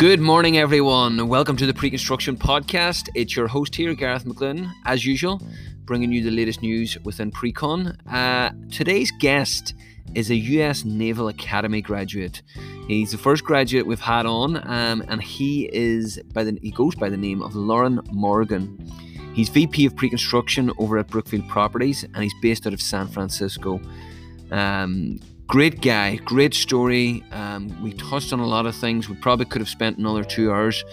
Good morning, everyone. Welcome to the Pre Construction Podcast. It's your host here, Gareth McGlynn, as usual, bringing you the latest news within Precon. Uh, today's guest is a US Naval Academy graduate. He's the first graduate we've had on, um, and he is by the he goes by the name of Loren Morgan. He's VP of Pre-Construction over at Brookfield Properties, and he's based out of San Francisco. Um, great guy, great story. Um, we touched on a lot of things. We probably could have spent another two hours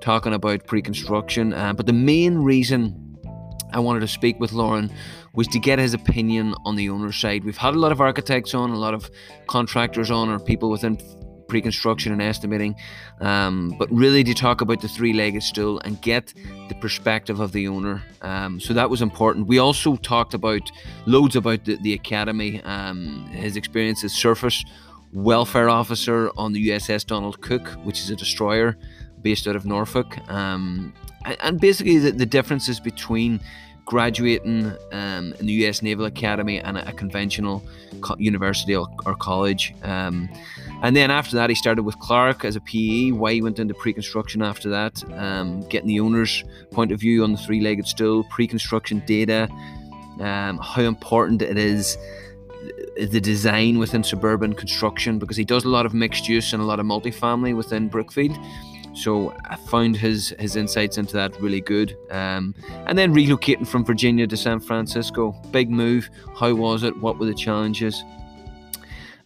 talking about pre-construction, uh, but the main reason I wanted to speak with Loren was to get his opinion on the owner's side. We've had a lot of architects on, a lot of contractors on, or people within pre-construction and estimating, um, but really to talk about the three-legged stool and get the perspective of the owner. Um, so that was important. We also talked about loads about the, the academy, um, his experience as surface warfare officer on the USS Donald Cook, which is a destroyer based out of Norfolk, um, and basically the, the differences between graduating um, in the US Naval Academy and a, a conventional co- university or, or college. Um, and then after that, he started with Clark as a PE. Why he went into pre-construction after that, um, getting the owner's point of view on the three-legged stool, pre-construction data, um, how important it is the design within suburban construction because he does a lot of mixed use and a lot of multifamily within Brookfield. So I found his his insights into that really good. Um, and then relocating from Virginia to San Francisco, big move. How was it? What were the challenges?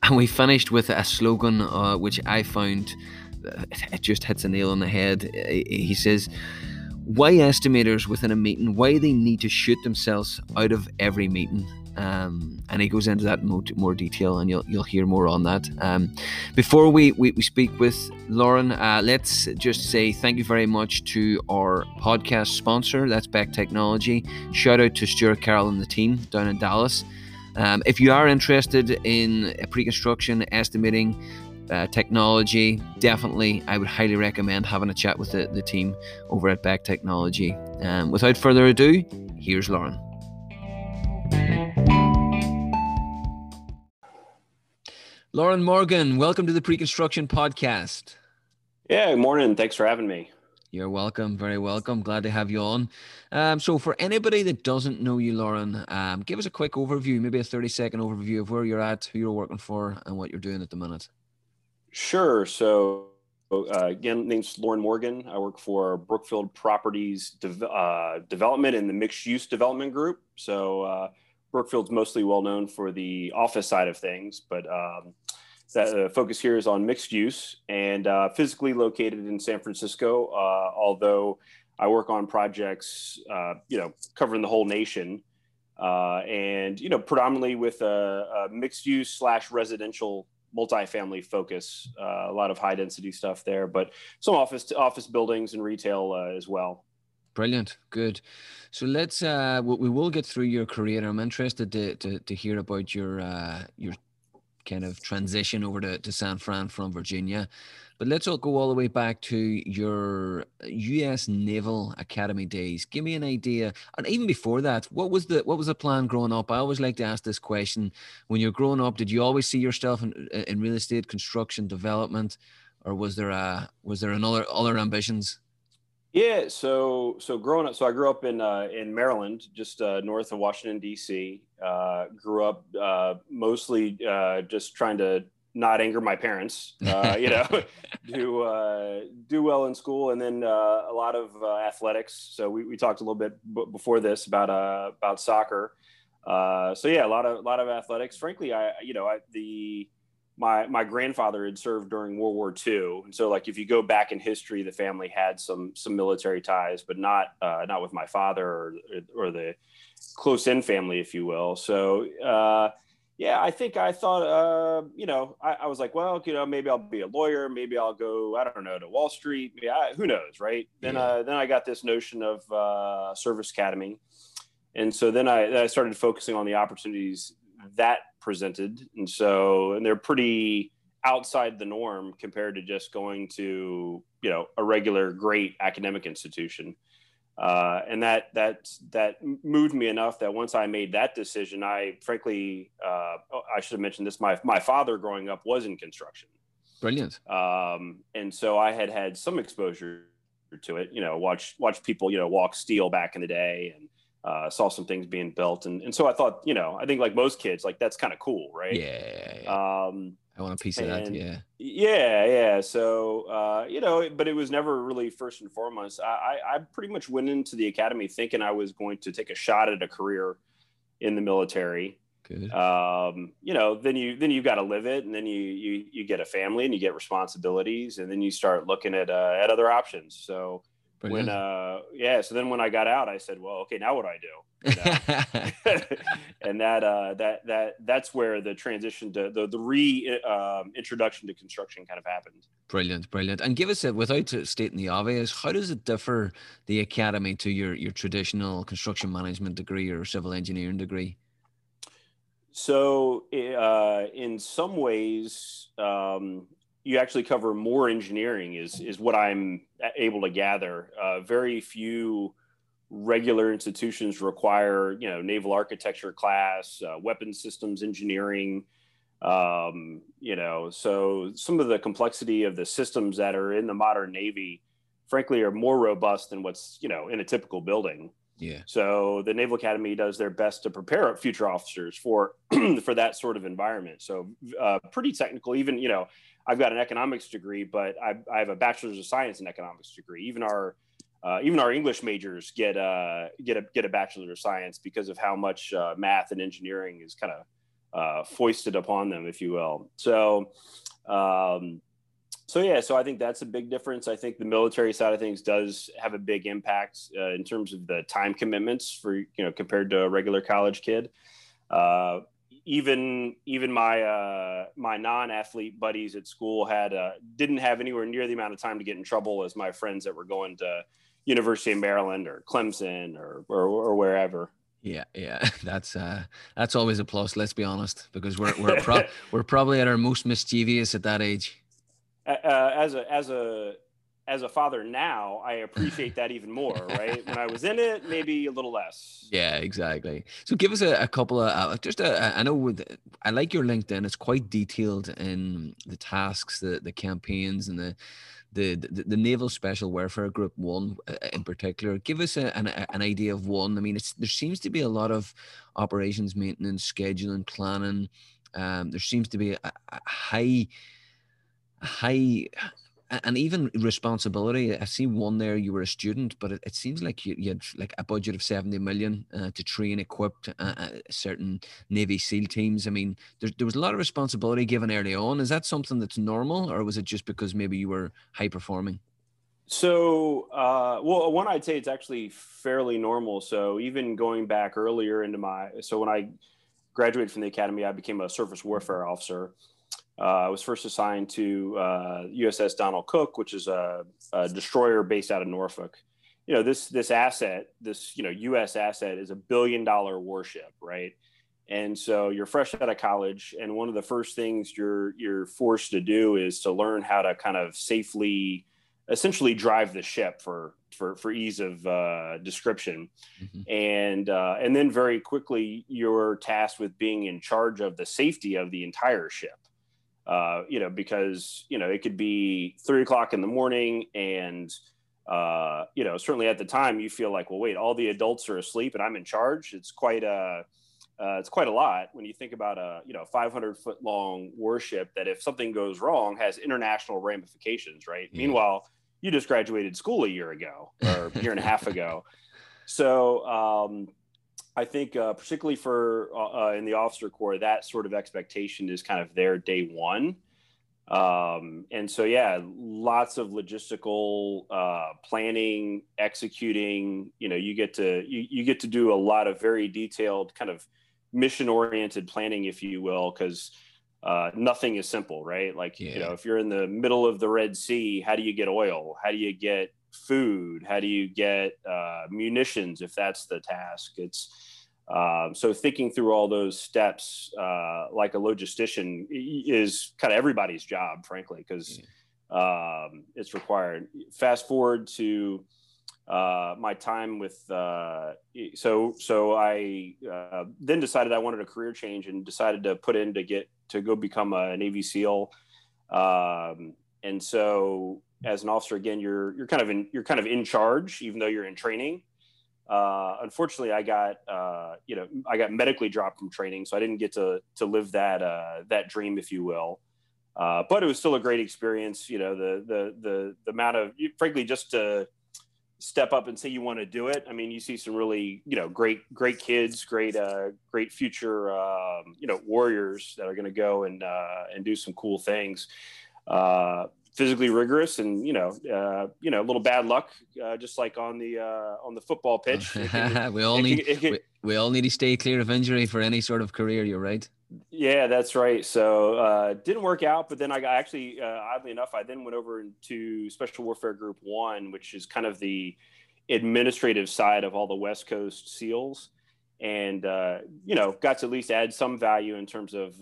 And we finished with a slogan uh, which I found uh, it just hits a nail on the head. He says, "Why estimators within a meeting? Why they need to shoot themselves out of every meeting?" Um, and he goes into that in more, detail, and you'll you'll hear more on that. Um, before we, we, we speak with Loren, uh, let's just say thank you very much to our podcast sponsor. That's Beck Technology. Shout out to Stuart Carroll and the team down in Dallas. Um, if you are interested in pre-construction estimating. Uh, technology, definitely, I would highly recommend having a chat with the, the team over at Beck Technology. Um, without further ado, here's Loren. Loren Morgan, welcome to the Pre-Construction Podcast. Yeah, good morning. Thanks for having me. You're welcome. Very welcome. Glad to have you on. Um, so, for anybody that doesn't know you, Loren, um, give us a quick overview, maybe a 30 second overview of where you're at, who you're working for, and what you're doing at the minute. Sure. So, uh, again, name's Loren Morgan. I work for Brookfield Properties de- uh, Development in the Mixed Use Development Group. So, uh, Brookfield's mostly well known for the office side of things, but um, the uh, focus here is on mixed use and uh, physically located in San Francisco. Uh, although I work on projects, uh, you know, covering the whole nation, uh, and you know, predominantly with a, a mixed use slash residential multifamily focus. Uh, a lot of high density stuff there, but some office office buildings and retail as well. Brilliant, good. So let's uh, we will get through your career. I'm interested to to, to hear about your uh, your kind of transition over to, to San Fran from Virginia. But let's all go all the way back to your U.S. Naval Academy days. Give me an idea, and even before that, what was the what was the plan growing up? I always like to ask this question: When you're growing up, did you always see yourself in, in real estate, construction, development, or was there a was there another other ambitions? Yeah, so so growing up, so I grew up in uh, in Maryland, just uh, north of Washington D.C. Uh, grew up uh, mostly uh, just trying to not anger my parents, uh, you know, do do well in school, and then a lot of athletics. So we, we talked a little bit b- before this about uh about soccer. so yeah, a lot of a lot of athletics. Frankly, I you know I, the my my grandfather had served during World War II, and so like if you go back in history, the family had some some military ties, but not uh, not with my father or, or the close in family, if you will. So uh, yeah, I think I thought uh, you know I, I, was like, well, you know, maybe I'll be a lawyer, maybe I'll go I don't know to Wall Street, I, who knows, right? Then yeah. Uh, then I got this notion of uh, service academy, and so then I, I started focusing on the opportunities that presented. And so, and they're pretty outside the norm compared to just going to, you know, a regular great academic institution. Uh, and that that that moved me enough that once I made that decision, I frankly uh, I should have mentioned this. My my father growing up was in construction, Brilliant. Um, and so I had had some exposure to it. You know, watch watch people you know walk steel back in the day and uh, saw some things being built, and and so I thought, you know, I think like most kids, like that's kind of cool, right? Yeah. Um, I want a piece of that. Yeah. Yeah, yeah. So uh, you know, but it was never really first and foremost. I, I pretty much went into the academy thinking I was going to take a shot at a career in the military. Good. Um, you know, then you then you've got to live it, and then you you you get a family and you get responsibilities, and then you start looking at uh, at other options. So Brilliant. when uh yeah so then when i got out i said well okay now what do i do you know? and that uh that that that's where the transition to the the re um, introduction to construction kind of happened brilliant brilliant and give us a without stating the obvious how does it differ the academy to your your traditional construction management degree or civil engineering degree so uh in some ways um you actually cover more engineering is is what I'm able to gather. Uh, very few regular institutions require you know naval architecture class, uh, weapon systems engineering. Um, you know, so some of the complexity of the systems that are in the modern Navy, frankly, are more robust than what's you know in a typical building. Yeah. So the Naval Academy does their best to prepare future officers for for that sort of environment. So uh, pretty technical. Even you know, I've got an economics degree, but I, I have a bachelor's of science in economics degree. Even our uh, even our English majors get uh, get a get a bachelor of science because of how much uh, math and engineering is kind of uh, foisted upon them, if you will. So. Um, so yeah, so I think that's a big difference. I think the military side of things does have a big impact uh, in terms of the time commitments for you know compared to a regular college kid. Uh, even even my uh, my non-athlete buddies at school had uh, didn't have anywhere near the amount of time to get in trouble as my friends that were going to University of Maryland or Clemson or or, or wherever. Yeah, yeah, that's uh, that's always a plus. Let's be honest, because we're we're pro- we're probably at our most mischievous at that age uh, as a as a as a father now, I appreciate that even more. Right when I was in it, maybe a little less. Yeah, exactly. So give us a, a couple of uh, just a, I know with, I like your LinkedIn. It's quite detailed in the tasks, the the campaigns, and the the, the, the Naval Special Warfare Group One uh, in particular. Give us a, an, an idea of one. I mean, it's there seems to be a lot of operations maintenance, scheduling, planning. Um, there seems to be a, a high high and even responsibility. I see one there. You were a student, but it, it seems like you, you, had like a budget of seventy million uh, to train, equip uh, uh, certain Navy SEAL teams. I mean, there, there was a lot of responsibility given early on. Is that something that's normal, or was it just because maybe you were high performing? So, uh, well, one I'd say it's actually fairly normal. So, even going back earlier into my, so when I graduated from the academy, I became a surface warfare officer. Uh, I was first assigned to uh, USS Donald Cook, which is a, a, destroyer based out of Norfolk. You know, this this asset, this you know U.S. asset, is a billion dollar warship, right? And so you're fresh out of college, and one of the first things you're you're forced to do is to learn how to kind of safely, essentially drive the ship for for for ease of uh, description, mm-hmm. and uh, and then very quickly you're tasked with being in charge of the safety of the entire ship uh, you know, because you know it could be three o'clock in the morning, and uh, you know, certainly at the time you feel like, well, wait, all the adults are asleep and I'm in charge. It's quite a uh, it's quite a lot when you think about a you know 500 foot long warship that if something goes wrong has international ramifications, right? Yeah. Meanwhile, you just graduated school a year ago or a year and a half ago. So um, I think, uh, particularly for uh, uh, in the officer corps, that sort of expectation is kind of there day one. Um, and so, yeah, lots of logistical uh, planning, executing. You know, you get to you, you get to do a lot of very detailed kind of mission oriented planning, if you will, because uh, nothing is simple, right? Like, yeah. you know, if you're in the middle of the Red Sea, how do you get oil? How do you get food? How do you get uh, munitions if that's the task? It's um, so thinking through all those steps, uh, like a logistician, is kind of everybody's job, frankly, because um, it's required. Fast forward to uh, my time with uh, so so I uh, then decided I wanted a career change and decided to put in to get to go become a Navy SEAL Um, and so as an officer, again, you're, you're kind of in, you're kind of in charge, even though you're in training. Uh, unfortunately, I got, uh, you know, I got medically dropped from training, so I didn't get to, to live that, uh, that dream, if you will. Uh, but it was still a great experience. You know, the, the, the, the amount of, frankly, just to, step up and say you want to do it. I mean, you see some really, you know, great, great kids, great, uh, great future, um, you know, warriors that are going to go and, uh, and do some cool things. Uh, physically rigorous and you know uh, you know a little bad luck uh, just like on the uh, on the football pitch. Can, we all need we, we, all need to stay clear of injury for any sort of career you're right. Yeah that's right. So uh, didn't work out but then i actually uh, oddly enough i then went over into special warfare group one which is kind of the administrative side of all the west coast seals. And uh, you know got to at least add some value in terms of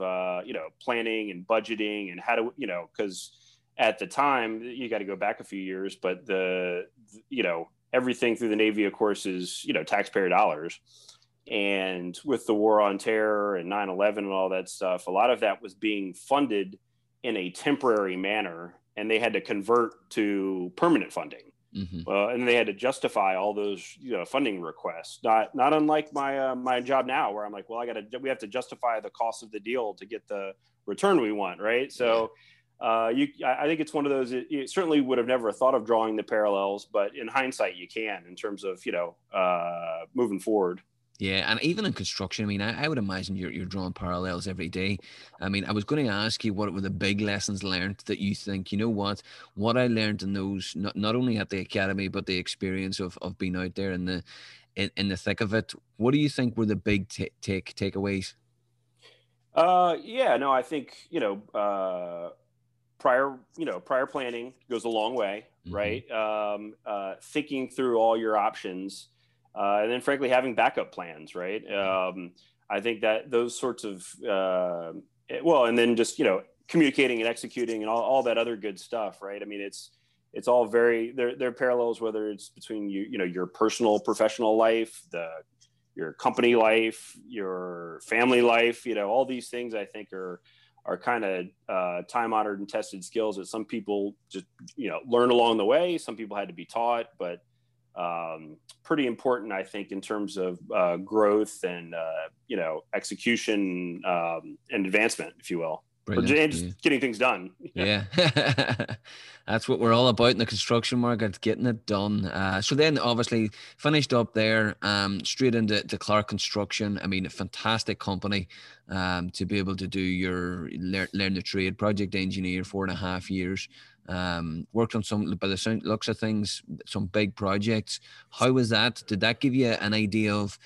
you know planning and budgeting and how to you know because at the time you got to go back a few years but the you know everything through the navy of course is you know taxpayer dollars. And with the war on terror and 9-11 and all that stuff a lot of that was being funded in a temporary manner and they had to convert to permanent funding. Mm-hmm. uh, and they had to justify all those you know funding requests. Not not unlike my uh, my job now where i'm like well i gotta we have to justify the cost of the deal to get the return we want right? So yeah uh, you, I think it's one of those. It, certainly would have never thought of drawing the parallels, but in hindsight, you can in terms of you know uh, moving forward. Yeah, and even in construction, I mean, I, I, would imagine you're you're drawing parallels every day. I mean, I was going to ask you what were the big lessons learned that you think, you know what, what I learned in those not, not only at the academy but the experience of, of being out there in the in, in the thick of it. What do you think were the big t- take takeaways? Uh, yeah, no, I think you know. Uh, prior you know prior planning goes a long way mm-hmm. right um, uh, thinking through all your options uh, and then frankly having backup plans right mm-hmm. um, i think that those sorts of uh, well and then just you know communicating and executing and all, all that other good stuff right i mean it's it's all very there there are parallels whether it's between you you know your personal professional life the your company life your family life you know all these things i think are are kind of uh, time honored and tested skills that some people just you know learn along the way. Some people had to be taught, but um, pretty important, I think, in terms of uh, growth and uh, you know execution um, and advancement, if you will. Brilliant. Just yeah. getting things done. Yeah. That's what we're all about in the construction market, getting it done. Uh, so then obviously finished up there, um, straight into to Clark Construction. I mean, a fantastic company um, to be able to do your learn, learn the trade, project engineer, four and a half years. Um, worked on some, by the sound, looks of things, some big projects. How was that? Did that give you an idea of,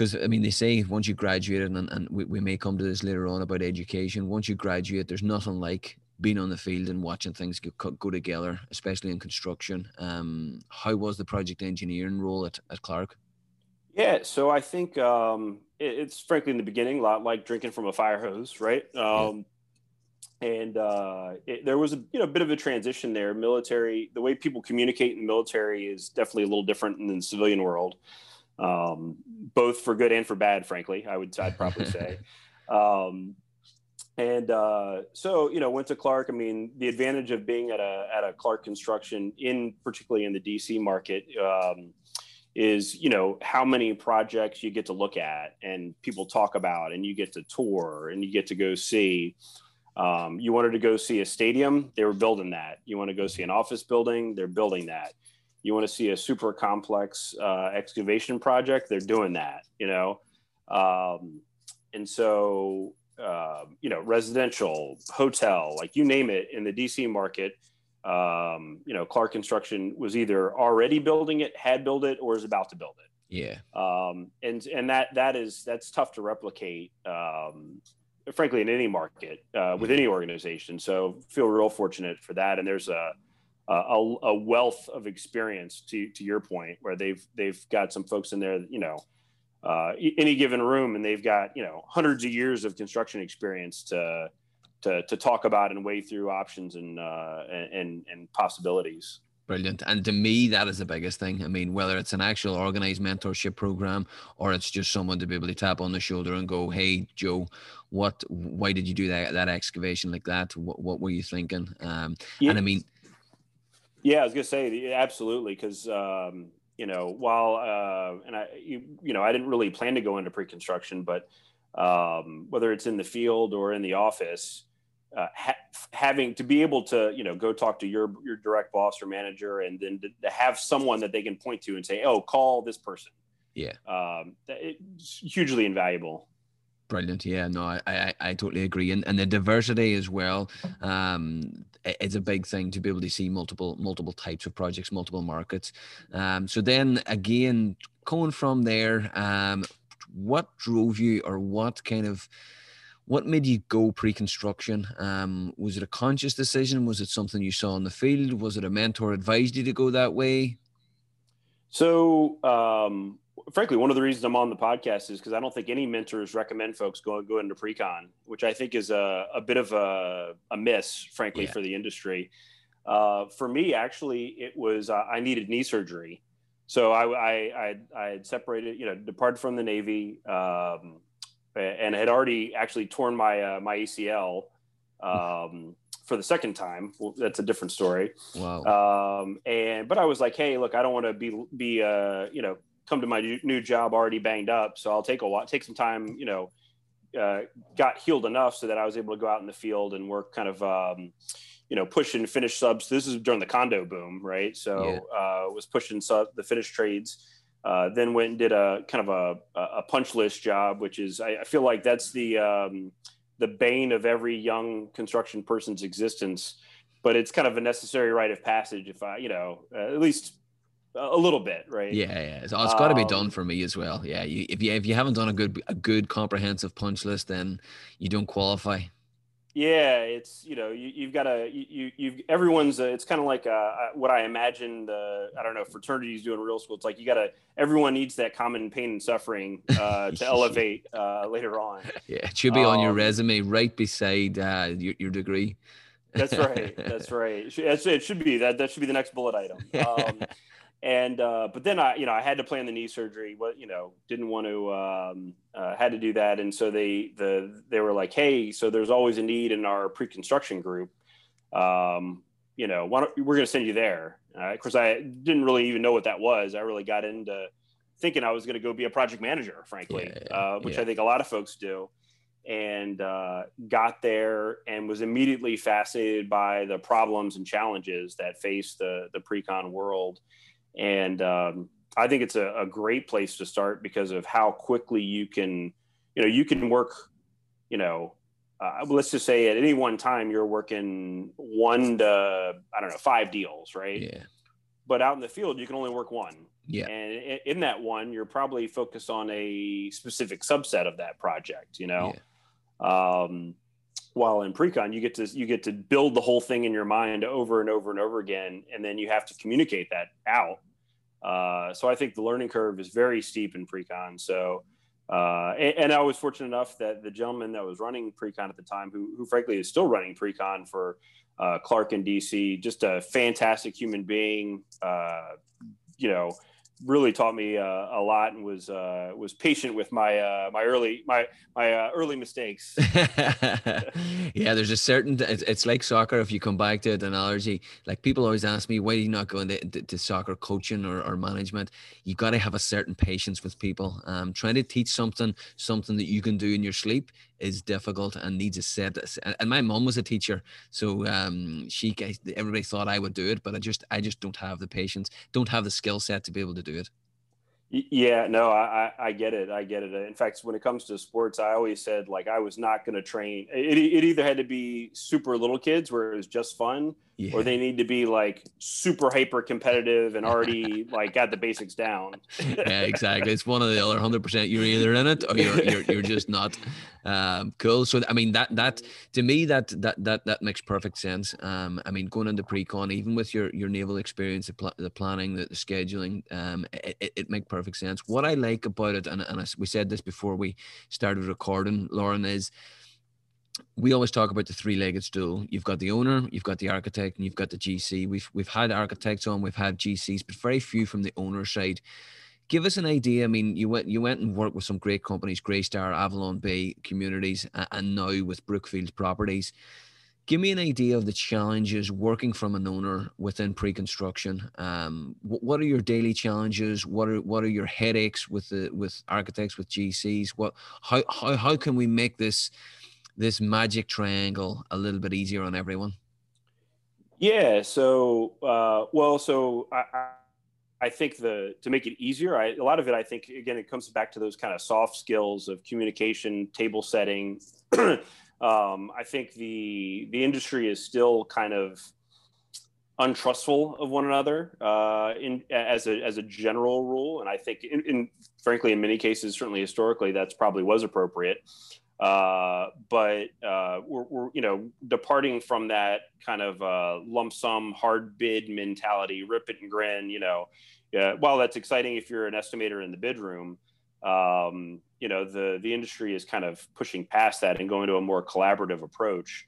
because I mean, they say once you graduate, and, and we, we may come to this later on about education. Once you graduate, there's nothing like being on the field and watching things go, go together, especially in construction. Um, how was the project engineering role at, at Clark? Yeah, so I think um, it, it's frankly in the beginning a lot like drinking from a fire hose, right? Um, yeah. And uh, it, there was a you know a bit of a transition there. Military, the way people communicate in the military is definitely a little different than the civilian world um, both for good and for bad, frankly, I would I'd probably say. Um, and uh, so, you know, went to Clark. I mean, the advantage of being at a at a Clark Construction, in particularly in the DC market, um, is you know how many projects you get to look at and people talk about, and you get to tour and you get to go see. Um, you wanted to go see a stadium, they were building that. You want to go see an office building, they're building that you want to see a super complex uh, excavation project, they're doing that, you know. Um, and so, uh, you know, residential, hotel, like you name it in the DC market, um, you know, Clark Construction was either already building it, had built it, or is about to build it. Yeah. Um, and and that that is that's tough to replicate. Um, frankly, in any market uh, with any organization. So feel real fortunate for that. And there's a a, a, wealth of experience to, to your point where they've they've got some folks in there you know uh, any given room and they've got you know hundreds of years of construction experience to to, to talk about and weigh through options and, uh, and and possibilities Brilliant. And to me, that is the biggest thing. I mean, whether it's an actual organized mentorship program or it's just someone to be able to tap on the shoulder and go, Hey, Joe, what, why did you do that, that excavation like that? What, what were you thinking? Um, yeah. And I mean, yeah, I was going to say absolutely. Cause, um, you know, while, uh, and I, you, you know, I didn't really plan to go into pre-construction, but, um, whether it's in the field or in the office, uh, ha- having to be able to you know go talk to your your direct boss or manager and then to, to, have someone that they can point to and say oh call this person yeah um, it's hugely invaluable brilliant yeah no I, I i totally agree and, and the diversity as well um it's a big thing to be able to see multiple multiple types of projects multiple markets um so then again going from there um what drove you or what kind of what made you go pre-construction? Um, was it a conscious decision? Was it something you saw in the field? Was it a mentor advised you to go that way? So, um, frankly, one of the reasons I'm on the podcast is because I don't think any mentors recommend folks go go into pre-con, which I think is a, a bit of a, a miss, frankly, yeah. for the industry. Uh, for me, actually, it was uh, I needed knee surgery, so I I, I, I had separated, you know, departed from the Navy. Um, and had already actually torn my uh, my ACL um, for the second time. Well, that's a different story. Wow. Um, and but I was like, hey, look, I don't want to be be uh, you know come to my new job already banged up, so I'll take a while, take some time, you know. Uh, got healed enough so that I was able to go out in the field and work kind of, um, you know, pushing finish subs. This is during the condo boom, right? So yeah. uh, was pushing sub the finish trades uh, then went and did a kind of a, a punch list job, which is I, I feel like that's the um, the bane of every young construction person's existence. But it's kind of a necessary rite of passage, if I, you know, uh, at least a little bit, right? Yeah, yeah. So it's got to be done um, for me as well. Yeah, you, if you if you haven't done a good a good comprehensive punch list, then you don't qualify. Yeah, it's you know you, have got to you you've everyone's uh, it's kind of like uh, what I imagine the I don't know fraternities do in real school. It's like you got to everyone needs that common pain and suffering uh, to elevate uh, later on. Yeah, it should be um, on your um, resume right beside uh, your, your degree. That's right. That's right. It should, it should be that that should be the next bullet item. Um, and uh, but then I, you know, I had to plan the knee surgery. What you know, didn't want to, um, uh, had to do that, and so they the they were like, hey, so there's always a need in our pre-construction group. Um, you know, why don't, we're going to send you there. Uh, of course, I didn't really even know what that was. I really got into thinking I was going to go be a project manager, frankly, yeah, uh, which yeah. I think a lot of folks do. And uh, got there and was immediately fascinated by the problems and challenges that face the the pre-con world and um, I think it's a, a, great place to start because of how quickly you can, you know, you can work, you know, uh, let's just say at any one time you're working one to I don't know five deals, right? Yeah. But out in the field, you can only work one. Yeah. And in that one, you're probably focused on a specific subset of that project. You know. Yeah. Um, while in pre-con you get to you get to build the whole thing in your mind over and over and over again and then you have to communicate that out. Uh, so i think the learning curve is very steep in pre-con. So uh, and, and, i was fortunate enough that the gentleman that was running pre-con at the time who, who frankly is still running pre-con for uh, clark in dc just a fantastic human being uh, you know really taught me uh, a lot and was uh, was patient with my uh, my early my my uh, early mistakes. yeah, there's a certain it's, it's like soccer. If you come back to the analogy, like people always ask me, why do you not go into to, to soccer coaching or, or management? You got to have a certain patience with people. Um, trying to teach something something that you can do in your sleep is difficult and needs a set. And my mom was a teacher, so um, she everybody thought I would do it, but I just I just don't have the patience, don't have the skill set to be able to do it. Yeah, no, I, I get it. I get it. In fact, when it comes to sports, I always said like I was not going to train. It, it either had to be super little kids where it was just fun, yeah. or they need to be like super hyper competitive and already like got the basics down. yeah, exactly. It's one or the other. Hundred percent. You're either in it or you're you're, you're just not. Um, cool. So I mean that that to me that that that that makes perfect sense. Um, I mean going into pre-con, even with your your naval experience, the, pl- the planning, the, the scheduling, um, it, it, it makes perfect sense. What I like about it, and and we said this before we started recording, Loren, is we always talk about the three-legged stool. You've got the owner, you've got the architect, and you've got the GC. We've we've had architects on, we've had GCs, but very few from the owner side. Give us an idea. I mean, you went you went and worked with some great companies, Greystar, Avalon Bay Communities, and now with Brookfield Properties. Give me an idea of the challenges working from an owner within pre-construction. Um, what, what are your daily challenges? What are what are your headaches with the with architects, with GCs? What how how how can we make this this magic triangle a little bit easier on everyone? Yeah. So, uh, well, so I, I think the to make it easier, I, a lot of it, I think, again, it comes back to those kind of soft skills of communication, table setting. um, I think the the industry is still kind of untrustful of one another uh, in as a as a general rule, and I think, in, in frankly, in many cases, certainly historically, that's probably was appropriate. Uh, but uh, we're, we're, you know, departing from that kind of uh, lump sum hard bid mentality, rip it and grin. You know, yeah, while that's exciting if you're an estimator in the bid room, um, you know, the the industry is kind of pushing past that and going to a more collaborative approach.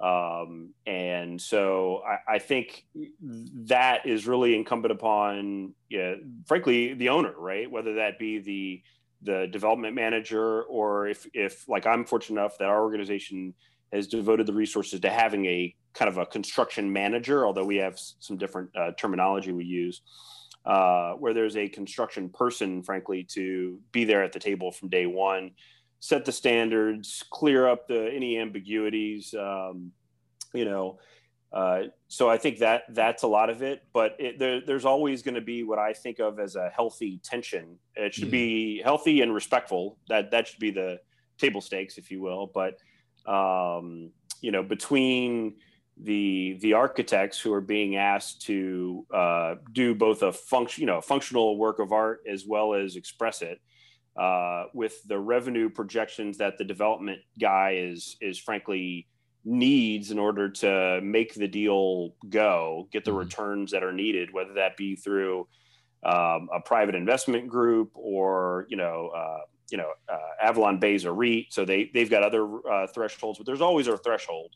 Um, and so I, I, think that is really incumbent upon, frankly, the owner, right? Whether that be the the development manager, or if, if like I'm fortunate enough that our organization has devoted the resources to having a kind of a construction manager, although we have some different uh, terminology we use, uh, where there's a construction person, frankly, to be there at the table from day one, set the standards, clear up the any ambiguities, um, you know, uh, so I think that that's a lot of it, but it, there, there's always going to be what I think of as a healthy tension. It should be healthy and respectful. That that should be the table stakes, if you will. But um, you know, between the the architects who are being asked to uh, do both a function, you know, functional work of art as well as express it, uh, with the revenue projections that the development guy is is frankly needs in order to make the deal go, get the mm-hmm. returns that are needed, whether that be through um, a private investment group or you know uh, you know uh, Avalon Bay's a REIT, so they they've got other uh, thresholds, but there's always a threshold,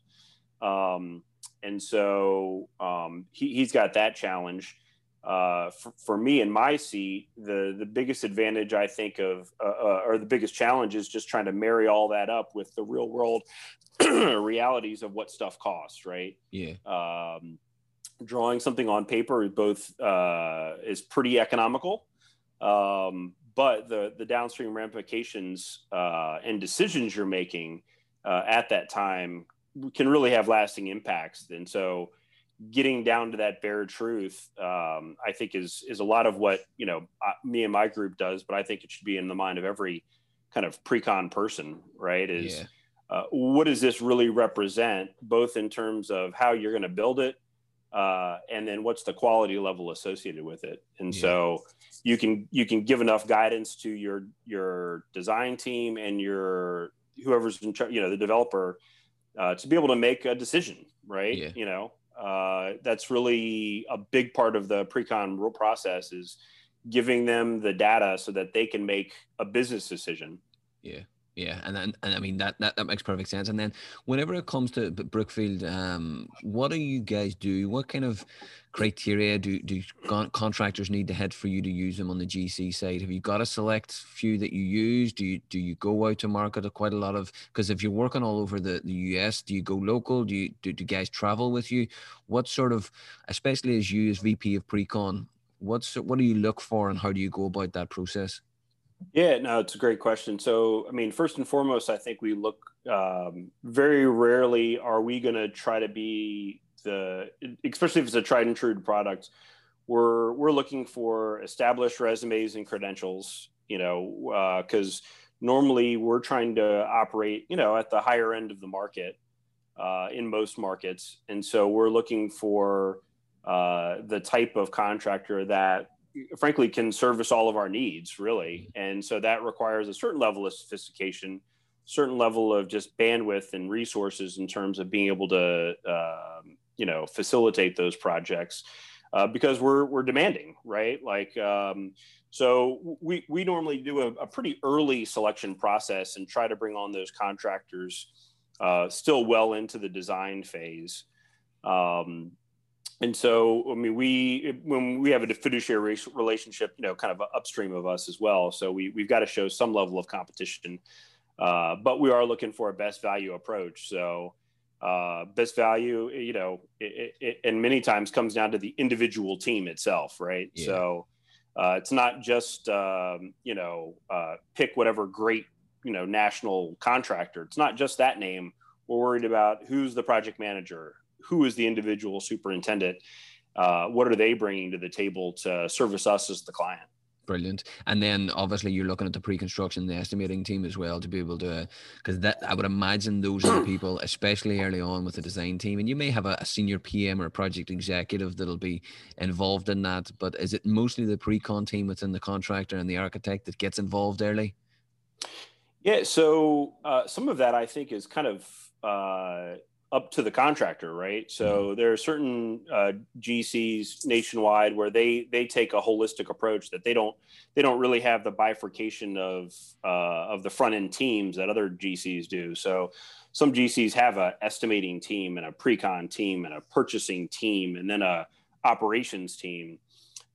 um, and so um, he, he's got that challenge. Uh, for, for, me in my seat, the the biggest advantage I think of, uh, uh, or the biggest challenge is just trying to marry all that up with the real world realities of what stuff costs, right? Yeah. Um, drawing something on paper is both uh, is pretty economical, um, but the the downstream ramifications uh, and decisions you're making uh, at that time can really have lasting impacts. And so getting down to that bare truth, um, I think is is a lot of what you know me and my group does. But I think it should be in the mind of every kind of pre-con person, right? Is yeah. uh, what does this really represent, both in terms of how you're going to build it, uh, and then what's the quality level associated with it. And yeah. so you can you can give enough guidance to your your design team and your whoever's in charge, you know, the developer. Uh, to be able to make a decision, right? Yeah. You know, uh, that's really a big part of the pre-con rule process is giving them the data so that they can make a business decision. Yeah. Yeah, and then and I mean that, that that makes perfect sense. And then whenever it comes to Brookfield, um, what do you guys do? What kind of criteria do do contractors need to hit for you to use them on the GC side? Have you got a select few that you use? Do you do you go out to market quite a lot of? Because if you're working all over the, the US, do you go local? Do you do, do guys travel with you? What sort of, especially as you as VP of Precon, what's what do you look for and how do you go about that process? Yeah, no, it's a great question. So, I mean, first and foremost, I think we look um, very rarely are we going to try to be the, especially if it's a tried and true product. We're we're looking for established resumes and credentials. You know, because uh, normally we're trying to operate, you know, at the higher end of the market uh, in most markets, and so we're looking for uh, the type of contractor that frankly can service all of our needs really. And so that requires a certain level of sophistication certain level of just bandwidth and resources in terms of being able to uh, you know facilitate those projects uh, because we're we're demanding right? Like um, so we we normally do a, a, pretty early selection process and try to bring on those contractors uh, still well into the design phase. Um, and so, I mean, we when we have a fiduciary relationship, you know, kind of upstream of us as well. So we we've got to show some level of competition, uh, but we are looking for a best value approach. So uh, best value, you know, it, it, and many times comes down to the individual team itself, right? Yeah. So uh, it's not just um, you know uh, pick whatever great you know national contractor. It's not just that name. We're worried about who's the project manager, who is the individual superintendent, uh, what are they bringing to the table to service us as the client. Brilliant. And then obviously you're looking at the pre-construction, the estimating team as well to be able to, because that I would imagine those are the people, especially early on with the design team. And you may have a, a, senior PM or a project executive that'll be involved in that. But is it mostly the pre-con team within the contractor and the architect that gets involved early? Yeah, so uh, some of that I think is kind of uh, up to the contractor, right? So mm-hmm. there are certain uh, GCs nationwide where they they take a holistic approach that they don't they don't really have the bifurcation of uh, of the front end teams that other GCs do. So some GCs have a estimating team and a pre-con team and a purchasing team and then a operations team.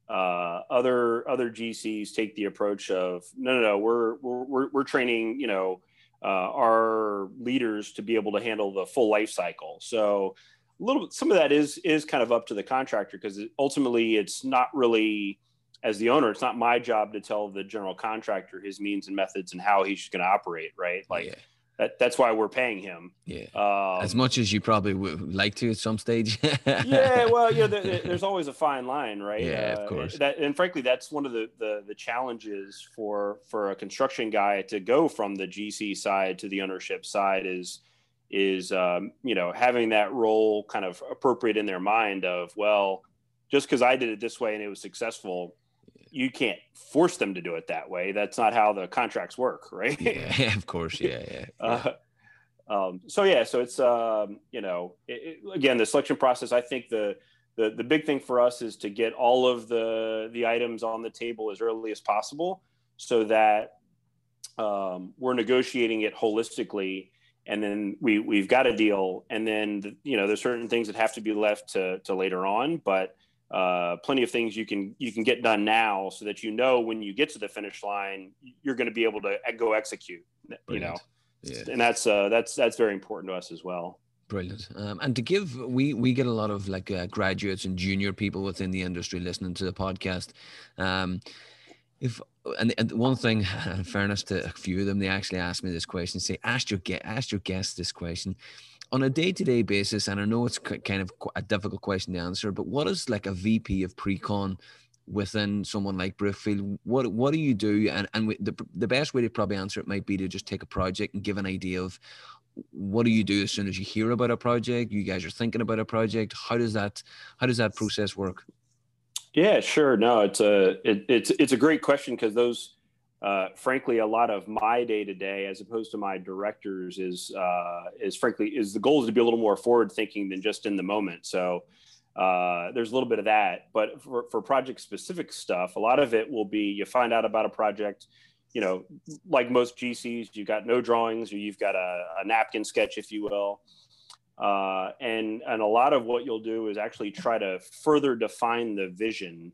Uh, other other GCs take the approach of no, no, no. We're we're we're training, you know, uh, our leaders to be able to handle the full life cycle. So a little bit, some of that is is kind of up to the contractor because ultimately it's not really as the owner, it's not my job to tell the general contractor his means and methods and how he's going to operate. Right, like. Yeah that, that's why we're paying him. Yeah. Um, as much as you probably would like to at some stage. yeah. Well, you know, there, there's always a fine line, right? Yeah, uh, of course. That, and frankly, that's one of the, the, the challenges for, for a construction guy to go from the GC side to the ownership side is, is, um, you know, having that role kind of appropriate in their mind of, well, just because I did it this way and it was successful, you can't force them to do it that way. That's not how the contracts work, right? Yeah, of course. Yeah, yeah. Uh, um, so yeah, so it's um, you know, it, it, again, the selection process. I think the the the big thing for us is to get all of the the items on the table as early as possible, so that um, we're negotiating it holistically and then we we've got a deal and then the, you know there's certain things that have to be left to to later on but uh, plenty of things you can you can get done now so that you know when you get to the finish line you're going to be able to go execute you know yeah. and that's uh, that's that's very important to us as well Brilliant. Um, and to give, we we get a lot of like uh, graduates and junior people within the industry listening to the podcast. Um, if and, and one thing, in fairness to a few of them, they actually asked me this question. Say, ask your get ask your guests this question on a day-to-day basis and i know it's kind of a difficult question to answer but what is like a vp of pre-con within someone like brookfield? What what do you do? And and the, the best way to probably answer it might be to just take a project and give an idea of what do you do as soon as you hear about a project you guys are thinking about a project how does that how does that process work? Yeah sure. No it's a it, it's it's a great question because those uh, frankly, a lot of my day to day, as opposed to my directors, is uh, is frankly is the goal is to be a little more forward thinking than just in the moment. So uh, there's a little bit of that, but for, for project specific stuff, a lot of it will be you find out about a project. You know, like most GCs, you've got no drawings, or you've got a, a napkin sketch, if you will. Uh, and and a lot of what you'll do is actually try to further define the vision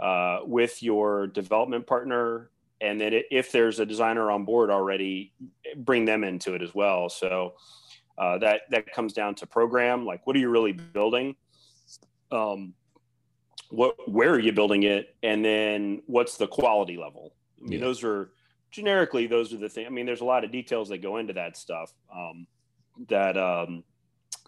uh, with your development partner and then if there's a designer on board already bring them into it as well. So uh, that that comes down to program like what are you really building? Um, what where are you building it? And then what's the quality level? I mean yeah. those are generically those are the things i mean there's a lot of details that go into that stuff um, that um,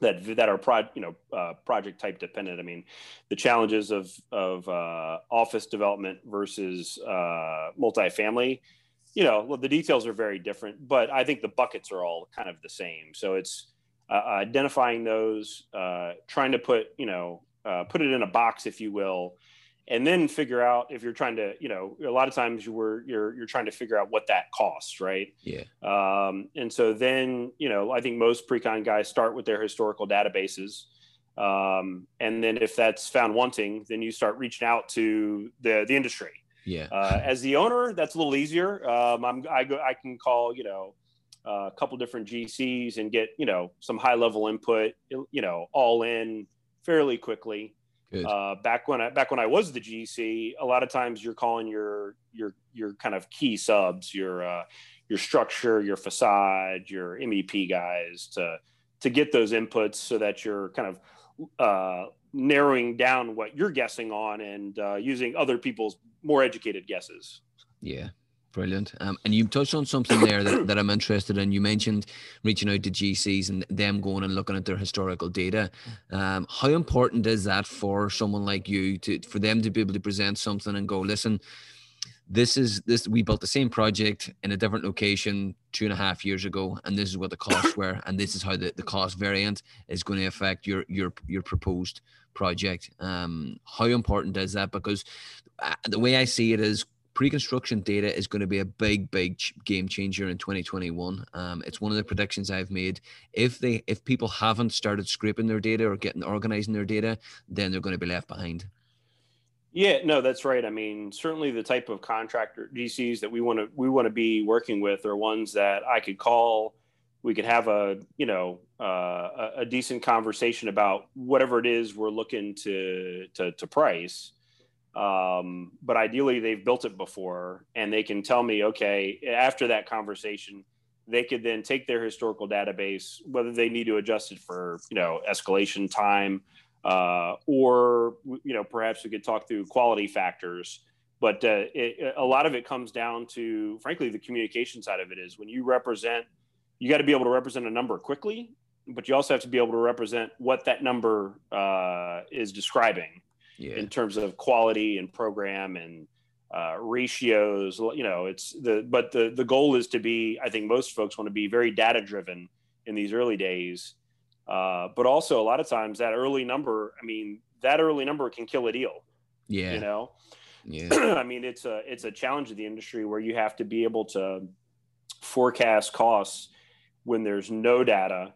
that that are pro, you know uh, project type dependent. I mean, the challenges of of uh, office development versus uh, multifamily, you know, well, the details are very different, but I think the buckets are all kind of the same. So it's uh, identifying those, uh, trying to put you know uh, put it in a box, if you will, and then figure out if you're trying to you know a lot of times you were you're you're trying to figure out what that costs right? Yeah. Um, and so then you know i think most pre-con guys start with their historical databases. Um, and then if that's found wanting then you start reaching out to the the industry. Yeah. Uh, as the owner that's a little easier. Um, i'm i go i can call you know a couple different GCs and get you know some high level input, you know, all in fairly quickly. Uh, back when I back when I was the GC, a lot of times you're calling your your your kind of key subs, your uh, your structure, your facade, your MEP guys to to get those inputs so that you're kind of uh, narrowing down what you're guessing on and uh, using other people's more educated guesses. Yeah, Brilliant. Um, and you touched on something there that, that I'm interested in. You mentioned reaching out to GCs and them going and looking at their historical data. Um, how important is that for someone like you to for them to be able to present something and go, listen, this is this we built the same project in a different location two and a half years ago, and this is what the costs were, and this is how the, the cost variant is going to affect your your your proposed project. Um, how important is that? Because uh, the way I see it is pre-construction data is going to be a big big game changer in 2021 um, it's one of the predictions i've made. If they if people haven't started scraping their data or getting organizing their data then they're going to be left behind. Yeah no that's right. I mean certainly the type of contractor gcs that we want to we want to be working with are ones that i could call we could have a you know uh, a, a decent conversation about whatever it is we're looking to to, to price um, but ideally, they've built it before and they can tell me, okay, after that conversation, they could then take their historical database, whether they need to adjust it for, you know, escalation time, uh, or, you know, perhaps we could talk through quality factors. But uh, it, a lot of it comes down to, frankly, the communication side of it is when you represent, you got to be able to represent a number quickly, but you also have to be able to represent what that number uh, is describing yeah. in terms of quality and program and uh, ratios. You know, it's the but the the goal is to be. I think most folks want to be very data driven in these early days, uh, but also a lot of times that early number. I mean, that early number can kill a deal. Yeah, you know. Yeah. I mean, it's a it's a challenge of the industry where you have to be able to forecast costs when there's no data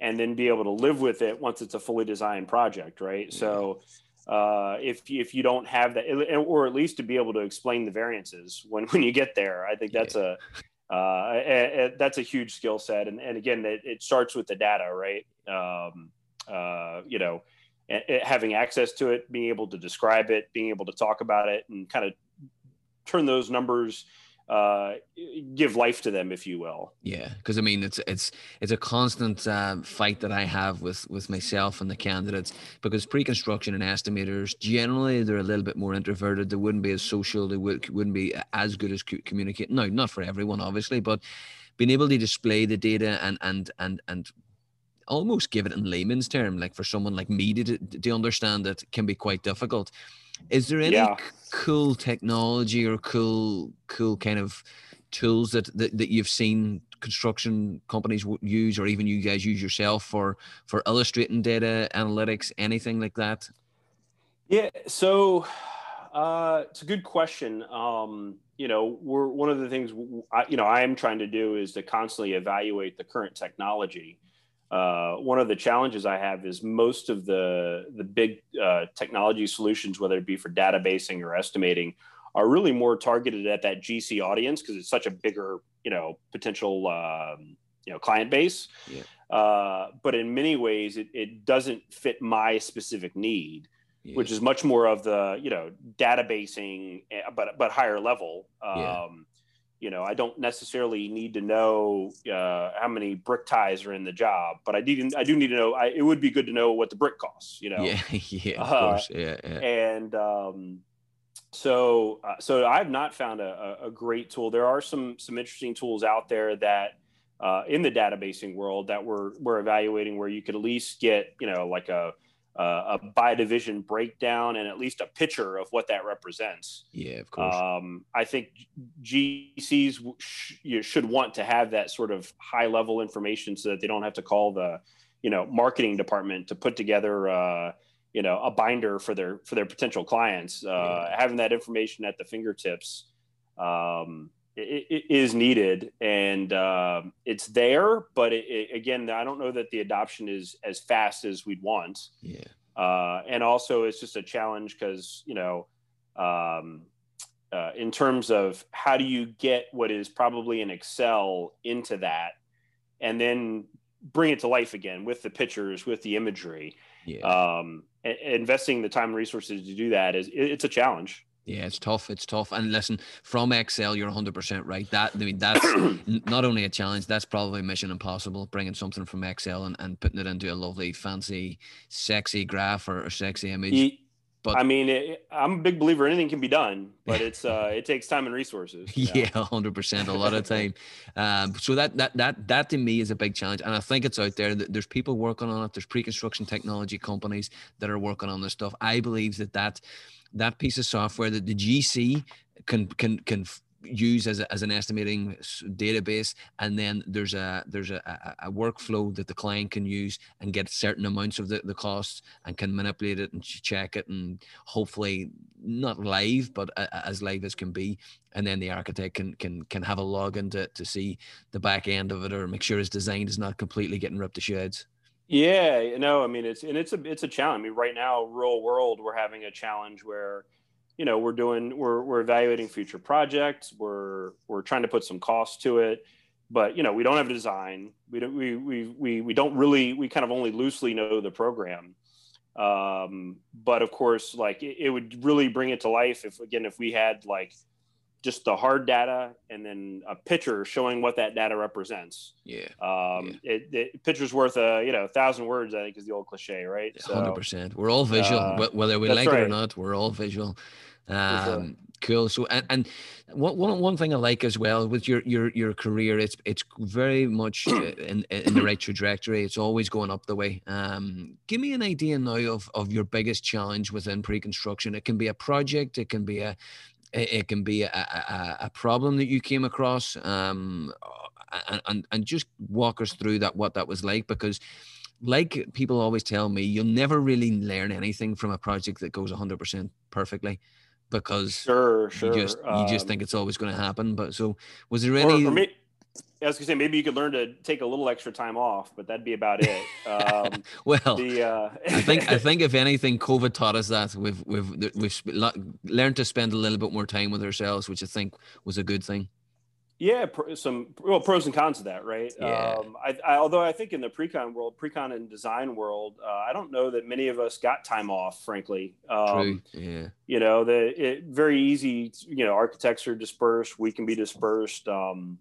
and then be able to live with it once it's a fully designed project right yeah. so uh, if if you don't have that, or at least to be able to explain the variances when when you get there. I think that's yeah. a, uh, a, a, that's a huge skill set, and and again, it, it starts with the data, right? Um, uh, you know, having access to it, being able to describe it, being able to talk about it, and kind of turn those numbers uh, give life to them, if you will. Yeah, because I mean, it's it's it's a constant uh, fight that I have with with myself and the candidates because pre-construction and estimators generally they're a little bit more introverted. They wouldn't be as social. They would, wouldn't be as good as communicating. No, not for everyone, obviously, but being able to display the data and and and and almost give it in layman's term, like for someone like me to to understand it, can be quite difficult. Is there any yeah. cool technology or cool cool kind of tools that, that that you've seen construction companies use or even you guys use yourself for for illustrating data analytics anything like that? Yeah so uh, it's a good question. Um, you know we're one of the things I, you know i am trying to do is to constantly evaluate the current technology uh, one of the challenges I have is most of the the big uh, technology solutions, whether it be for databasing or estimating, are really more targeted at that GC audience because it's such a bigger, you know, potential, um, you know, client base. Yeah. Uh, but in many ways, it, it doesn't fit my specific need, yeah. which is much more of the, you know, databasing, eh, but but higher level. Um, yeah you know, I don't necessarily need to know uh, how many brick ties are in the job, but I do. I do need to know. I, it would be good to know what the brick costs. You know. Yeah. Yeah. Of uh, course. Yeah. yeah. And um, so, uh, so I've not found a, a, great tool. There are some some interesting tools out there that uh, in the databasing world that we're we're evaluating, where you could at least get you know like a uh, a by division breakdown and at least a picture of what that represents. Yeah, of course. Um, I think GCs sh- should want to have that sort of high level information so that they don't have to call the, you know, marketing department to put together, uh, you know, a binder for their for their potential clients. Uh, yeah. Having that information at the fingertips. Um, it, it is needed and um, it's there but it, it, again i don't know that the adoption is as fast as we'd want yeah uh, and also it's just a challenge because you know um, uh, in terms of how do you get what is probably an excel into that and then bring it to life again with the pictures, with the imagery. Yeah. Um, investing the time and resources to do that is it's a challenge. Yeah, it's tough. It's tough. And listen, from Excel, you're 100% right. That I mean, that's not only a challenge, that's probably mission impossible. Bringing something from Excel and, and putting it into a lovely, fancy, sexy graph or, a sexy image. But I mean, it, I'm a big believer anything can be done, but it's uh, it takes time and resources. Yeah, hundred percent, a lot of time. Um, so that that that that to me is a big challenge, and I think it's out there. There's people working on it. There's pre-construction technology companies that are working on this stuff. I believe that that that piece of software that the GC can can can use as, a, as an estimating database and then there's a there's a, a, a, workflow that the client can use and get certain amounts of the, the costs and can manipulate it and check it and hopefully not live but as live as can be. And then the architect can can can have a login to, to see the back end of it or make sure his design is not completely getting ripped to shreds yeah no i mean it's and it's a it's a challenge. I mean right now real world we're having a challenge where you know we're doing we're we're evaluating future projects. We're we're trying to put some cost to it. But you know we don't have a design. We don't we we we, we don't really we kind of only loosely know the program. Um, but of course like it, it, would really bring it to life if again if we had like just the hard data and then a picture showing what that data represents yeah um yeah. It, it picture's worth a you know a thousand words i think is the old cliche right 100% we're all visual uh, whether we like right. it or not we're all visual um, sure. Cool. So, and, and one, one thing I like as well with your your your career, it's it's very much in in the right trajectory. It's always going up the way. Um, give me an idea now of of your biggest challenge within pre-construction. It can be a project. It can be a it can be a, a, a problem that you came across. Um, and, and and just walk us through that what that was like because like people always tell me you'll never really learn anything from a project that goes 100% perfectly because sure, sure. you just you just um, think it's always going to happen. But so was there any? Or, or may, I was gonna say maybe you could learn to take a little extra time off, but that'd be about it. Um, well, the, uh... I think I think if anything, COVID taught us that we've we've we've learned to spend a little bit more time with ourselves, which I think was a good thing. Yeah, some well pros and cons of that, right? Yeah. Um, I, I, although I think in the pre-con world, pre-con and design world, uh, I don't know that many of us got time off. Frankly, um, True. Yeah. You know, the it, very easy. You know, architects are dispersed. We can be dispersed. Um,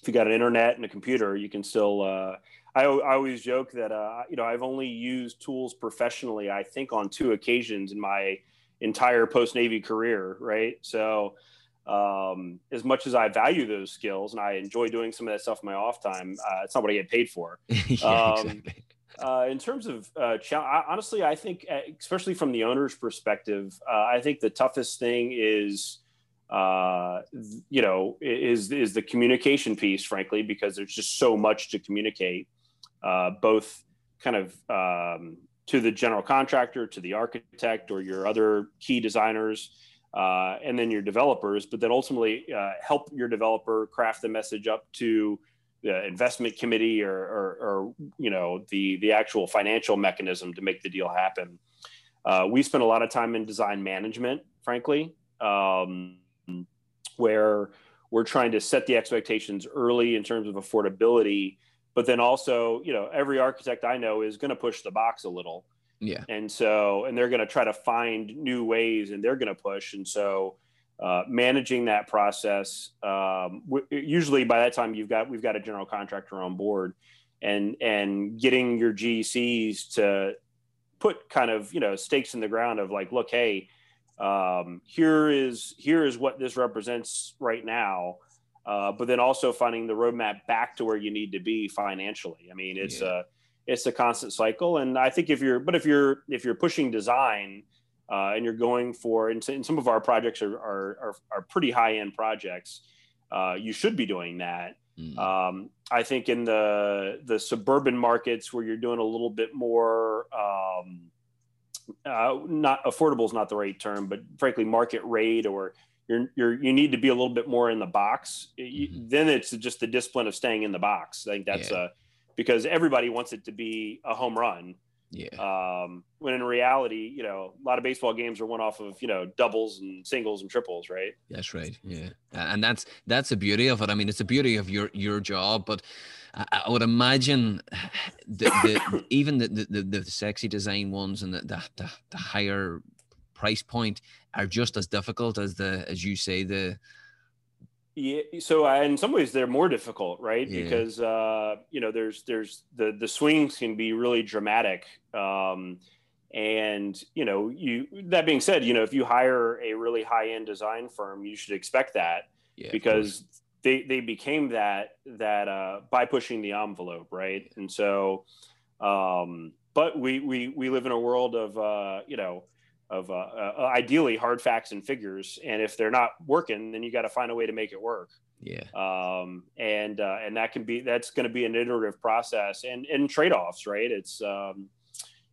if you got an internet and a computer, you can still. Uh, I, I always joke that uh, you know I've only used tools professionally. I think on two occasions in my entire post Navy career, right? So um, as much as I value those skills and I enjoy doing some of that stuff in my off time, uh, it's not what I get paid for. yeah, um, exactly. uh, in terms of uh, challenge, honestly, I think, especially from the owner's perspective, uh, I think the toughest thing is, uh, you know, is is the communication piece, frankly, because there's just so much to communicate, uh, both kind of um, to the general contractor, to the architect, or your other key designers uh, and then your developers, but then ultimately uh, help your developer craft the message up to the investment committee or, or, or, you know the the actual financial mechanism to make the deal happen. Uh, we spend a lot of time in design management, frankly, um, where we're trying to set the expectations early in terms of affordability, but then also, you know, every architect I know is going to push the box a little. Yeah. And so, and they're going to try to find new ways and they're going to push. And so, uh, managing that process, um, w- usually by that time you've got, we've got a general contractor on board and, and getting your GCs to put kind of, you know, stakes in the ground of like, look, Hey, um, here is, here is what this represents right now. Uh, but then also finding the roadmap back to where you need to be financially. I mean, it's, yeah. uh, it's a constant cycle. And I think if you're, but if you're, if you're pushing design uh, and you're going for, and, some of our projects are, are, are, are pretty high end projects, uh, you should be doing that. Mm. Um, I think in the, the suburban markets where you're doing a little bit more, um, uh, not affordable is not the right term, but frankly, market rate or you're, you're, you need to be a little bit more in the box. Mm-hmm. Then it's just the discipline of staying in the box. I think that's yeah. a, because everybody wants it to be a home run. Yeah. Um, when in reality, you know, a lot of baseball games are one off of, you know, doubles and singles and triples, right? That's right. Yeah. And that's that's the beauty of it. I mean, it's the beauty of your your job, but I, I would imagine the, the even the, the, the sexy design ones and the, the, the higher price point are just as difficult as the as you say the yeah so uh, in some ways they're more difficult right yeah. because uh you know there's there's the the swings can be really dramatic um and you know you that being said you know if you hire a really high end design firm you should expect that yeah, because they they became that that uh, by pushing the envelope, right? And so, um, but we we we live in a world of uh, you know of uh, uh, ideally hard facts and figures, and if they're not working, then you got to find a way to make it work. Yeah. Um, and uh, and that can be that's going to be an iterative process and and trade offs, right? It's um,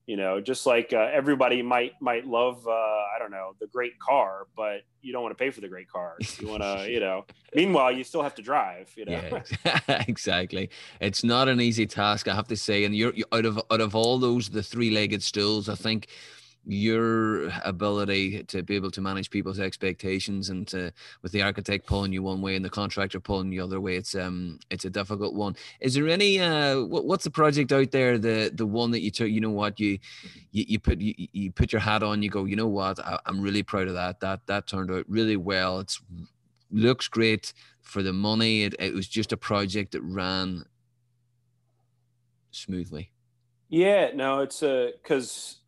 you know just like uh, everybody might might love uh, i don't know the great car but you don't want to pay for the great car. You want to you know meanwhile you still have to drive you know? Yeah, exactly. It's not an easy task i have to say and you're, you're out of out of all those the three-legged stools i think your ability to be able to manage people's expectations and to, with the architect pulling you one way and the contractor pulling the other way it's um it's a difficult one. Is there any uh what, what's the project out there the the one that you took you know what you you, you put you, you put your hat on you go you know what I, i'm really proud of that. That that turned out really well. It's looks great for the money. It, it was just a project that ran smoothly. Yeah no it's a uh, because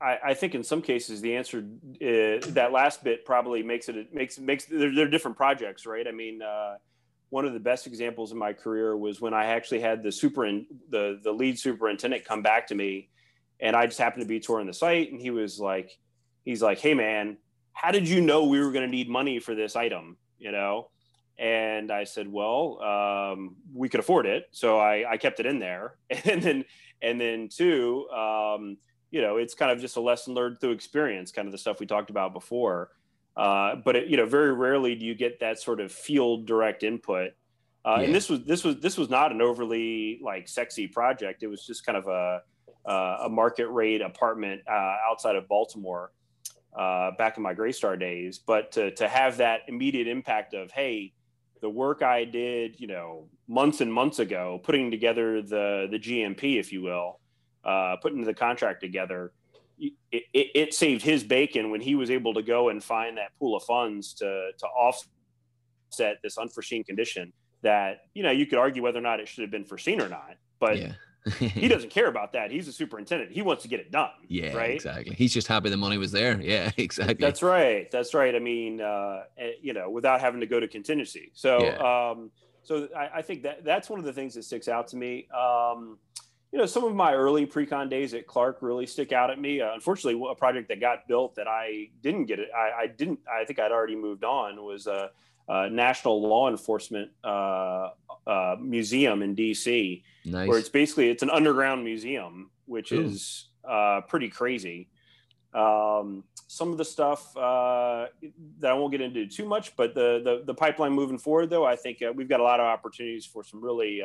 I, I, think in some cases the answer uh, that last bit probably makes it, makes makes they're, they're, different projects, right? I mean, uh, one of the best examples in my career was when I actually had the super the the lead superintendent come back to me, and I just happened to be touring the site, and he was like, he's like, hey man, how did you know we were going to need money for this item? You know, and I said, well, um, we could afford it, so I, I kept it in there, and then and then two. Um, you know, it's kind of just a lesson learned through experience, kind of the stuff we talked about before. Uh, but it, you know, very rarely do you get that sort of field direct input. Uh, yeah. And this was this was this was not an overly like sexy project. It was just kind of a a market rate apartment uh, outside of Baltimore uh, back in my Greystar days. But to to have that immediate impact of hey, the work I did, you know, months and months ago, putting together the the GMP, if you will, uh, putting the contract together, it, it, it, saved his bacon when he was able to go and find that pool of funds to to offset this unforeseen condition that you know you could argue whether or not it should have been foreseen or not, but. Yeah. he doesn't care about that. He's a superintendent. He wants to get it done. Yeah, right. Exactly. He's just happy the money was there. Yeah, exactly. That's right. That's right. I mean, uh, eh, you know, without having to go to contingency. So, yeah. um, so I, I, think that that's one of the things that sticks out to me. Um, you know, some of my early pre-con days at Clark really stick out at me. Uh, unfortunately, a project that got built that I didn't get it, I, I didn't, I think I'd already moved on was a, a National Law Enforcement uh, uh, Museum in DC, nice. where it's basically, it's an underground museum, which Ooh. is uh, pretty crazy. Um, some of the stuff uh, that I won't get into too much, but the, the, the pipeline moving forward, though, I think uh, we've got a lot of opportunities for some really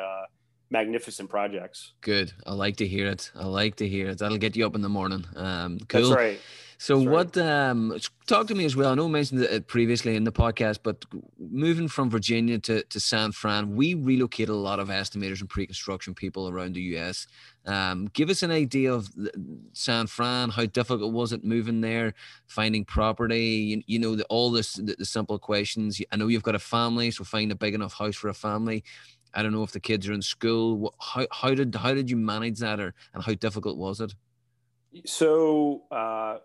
magnificent projects. Good. I like to hear it. I like to hear it. That'll get you up in the morning. Um, cool. That's right. So That's what? Right. Um, talk to me as well. I know I mentioned it previously in the podcast, but moving from Virginia to, to San Fran, we relocated a lot of estimators and pre-construction people around the U.S. Um, give us an idea of San Fran. How difficult was it moving there, finding property? You, you know, the, all this the, the simple questions. I know you've got a family, so find a big enough house for a family. I don't know if the kids are in school. How, how did how did you manage that, or and how difficult was it? So, uh,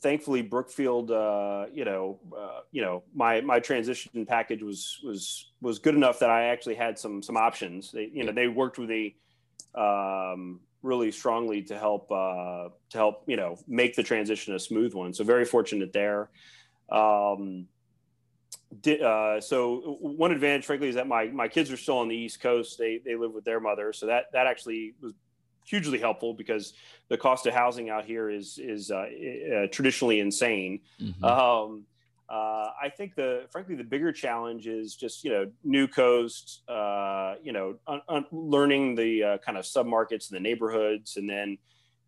thankfully, Brookfield, uh, you know, uh, you know, my my transition package was was was good enough that I actually had some some options. They, you know, they worked with me um, really strongly to help uh, to help you know make the transition a smooth one. So very fortunate there. Um, uh, so one advantage, frankly, is that my my kids are still on the East Coast. They they live with their mother, so that that actually was hugely helpful because the cost of housing out here is is uh, uh, traditionally insane. Mm-hmm. Um, uh, I think the frankly the bigger challenge is just you know new coast, uh, you know, un- un- learning the uh, kind of submarkets and the neighborhoods, and then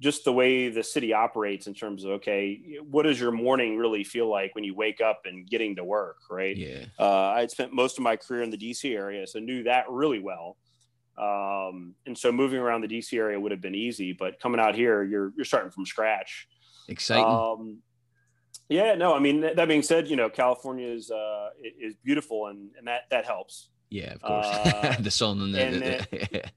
just the way the city operates in terms of okay what does your morning really feel like when you wake up and getting to work right yeah uh, i had spent most of my career in the dc area so knew that really well Um, and so moving around the DC area would have been easy, but coming out here, you're you're starting from scratch. Exciting. Um, yeah, no, I mean that being said, you know, California is uh, is beautiful, and and that that helps. Yeah, of course. Uh, the sun and the. And then,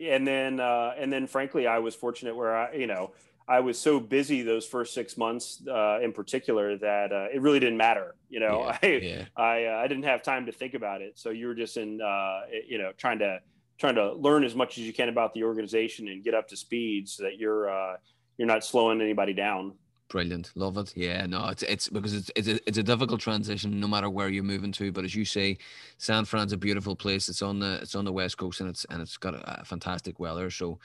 and then, uh, and then, frankly, I was fortunate where I, you know, I was so busy those first six months, uh, in particular, that uh, it really didn't matter. You know, yeah, I yeah. I, uh, I didn't have time to think about it. So you were just in, uh, you know, trying to trying to learn as much as you can about the organization and get up to speed so that you're uh, you're not slowing anybody down. Brilliant, love it. Yeah, no, it's it's because it's it's a, it's a difficult transition no matter where you're moving to. But as you say, San Fran's a beautiful place. It's on the it's on the west coast and it's and it's got a, a fantastic weather. So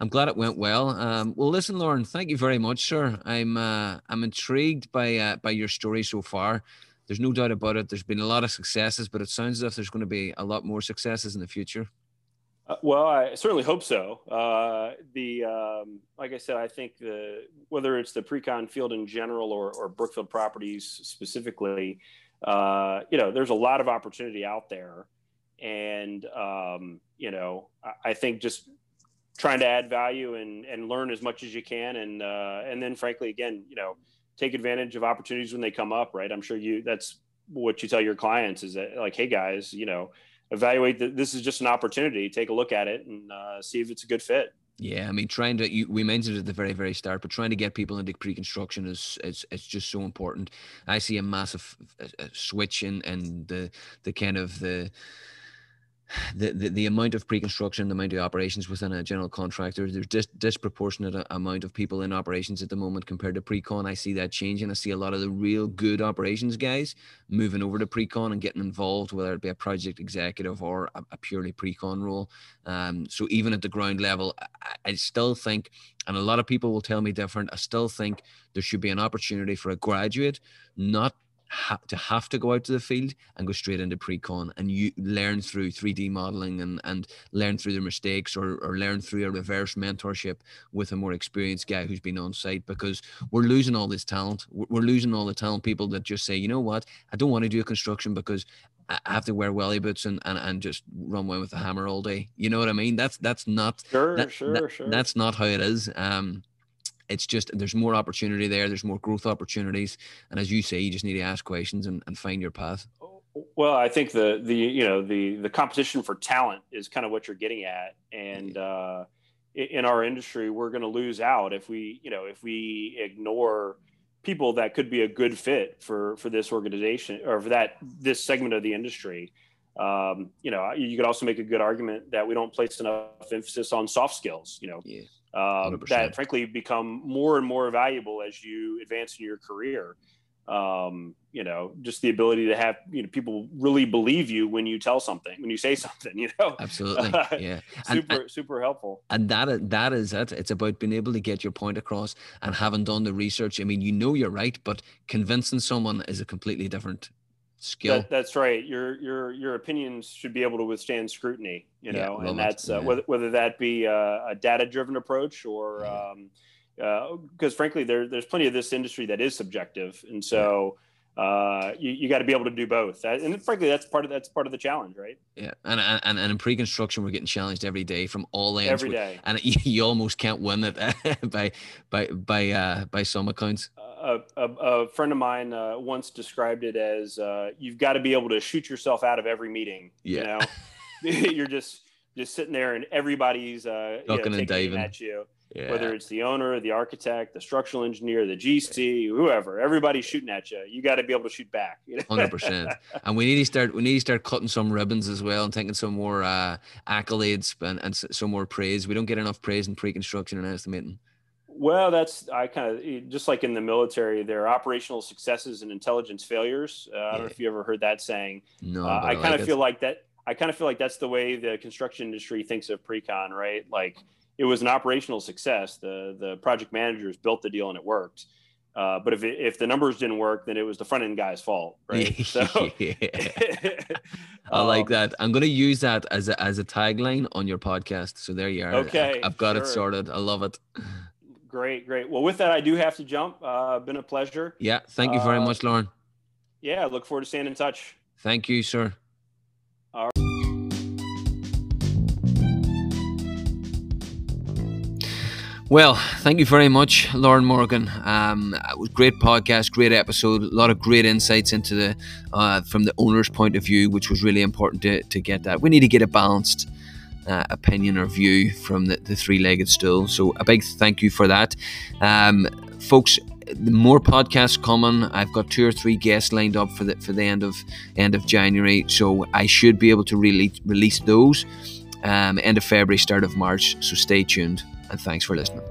I'm glad it went well. Um, well, listen, Loren, thank you very much, sir. I'm uh, I'm intrigued by uh, by your story so far. There's no doubt about it. There's been a lot of successes, but it sounds as if there's going to be a lot more successes in the future. Uh, well, I certainly hope so. Uh, the um, like I said, I think the whether it's the pre-con field in general or, or Brookfield Properties specifically, uh, you know, there's a lot of opportunity out there, and um, you know, I, I, think just trying to add value and and learn as much as you can, and uh, and then frankly, again, you know, take advantage of opportunities when they come up. Right? I'm sure you that's what you tell your clients is that like, hey guys, you know evaluate that this is just an opportunity take a look at it and uh, see if it's a good fit yeah, I mean, trying to you, we mentioned it at the very very start, but trying to get people into pre-construction is is it's just so important. I see a massive switch in and the the kind of the the, the, the amount of pre-construction, the amount of operations within a general contractor, there's dis- disproportionate amount of people in operations at the moment compared to pre-con. I see that changing. I see a lot of the real good operations guys moving over to pre-con and getting involved, whether it be a project executive or a, a purely pre-con role. Um, so even at the ground level, I, I still think, and a lot of people will tell me different. I still think there should be an opportunity for a graduate, not ha- to have to go out to the field and go straight into pre-con and you learn through 3D modeling and, and learn through their mistakes or, or learn through a reverse mentorship with a more experienced guy who's been on site because we're losing all this talent. We're losing all the talent people that just say, you know what, I don't want to do a construction because I have to wear welly boots and, and, and just run away with a hammer all day. You know what I mean? That's that's not sure, that, sure, that, sure. That's not how it is. Um, it's just there's more opportunity there there's more growth opportunities and as you say you just need to ask questions and, and find your path. Well i think the the you know the the competition for talent is kind of what you're getting at and uh, in our industry we're going to lose out if we you know if we ignore people that could be a good fit for for this organization or for that this segment of the industry. Um, you know you could also make a good argument that we don't place enough emphasis on soft skills you know. Yeah um, that frankly become more and more valuable as you advance in your career. Um, you know, just the ability to have you know people really believe you when you tell something, when you say something. You know, absolutely, yeah, super and, super helpful. And that that is it. It's about being able to get your point across and having done the research. I mean, you know you're right, but convincing someone is a completely different skill. That, that's right. Your your your opinions should be able to withstand scrutiny. You know, yeah, and that's uh, yeah. whether whether that be a, a data driven approach or because um, uh, frankly, there there's plenty of this industry that is subjective, and so. Uh, you, you got to be able to do both, and frankly, that's part of that's part of the challenge, right? Yeah, and and, and in pre-construction, we're getting challenged every day from all ends. Every day, and you almost can't win it by by by uh, by some accounts a, a, a, friend of mine uh, once described it as uh, you've got to be able to shoot yourself out of every meeting. Yeah. You know, you're just just sitting there and everybody's uh, you know, taking at you. Yeah. Whether it's the owner, the architect, the structural engineer, the GC, whoever, everybody's shooting at you. You got to be able to shoot back. Hundred percent. And we need to start. We need to start cutting some ribbons as well and taking some more uh, accolades and, and some more praise. We don't get enough praise in pre-construction and estimating. Well, that's I kind of just like in the military, there are operational successes and intelligence failures. Uh, I don't know if you ever heard that saying. No, uh, I, kind of feel like that. I kind of feel like that's the way the construction industry thinks of pre-con, right? Like it was an operational success. The the project managers built the deal and it worked. Uh, but if it, if the numbers didn't work, then it was the front end guy's fault, right? So, I like um, that. I'm going to use that as a as a tagline on your podcast. So there you are. Okay, I, have got sure. it sorted. I love it. Great, great. Well, with that, I do have to jump. Uh, been a pleasure. Yeah, thank you very uh, much, Loren. Yeah, look forward to staying in touch. Thank you, sir. All right. Well, thank you very much, Loren Morgan. Um, it was great podcast, great episode, a lot of great insights into the uh, from the owner's point of view, which was really important to, to get that. We need to get it balanced uh, opinion or view from the, the three-legged stool. So a big thank you for that, um, folks. More podcasts coming. I've got two or three guests lined up for the for the end of end of January, so I should be able to really release those um, end of February, start of March. So stay tuned and thanks for listening.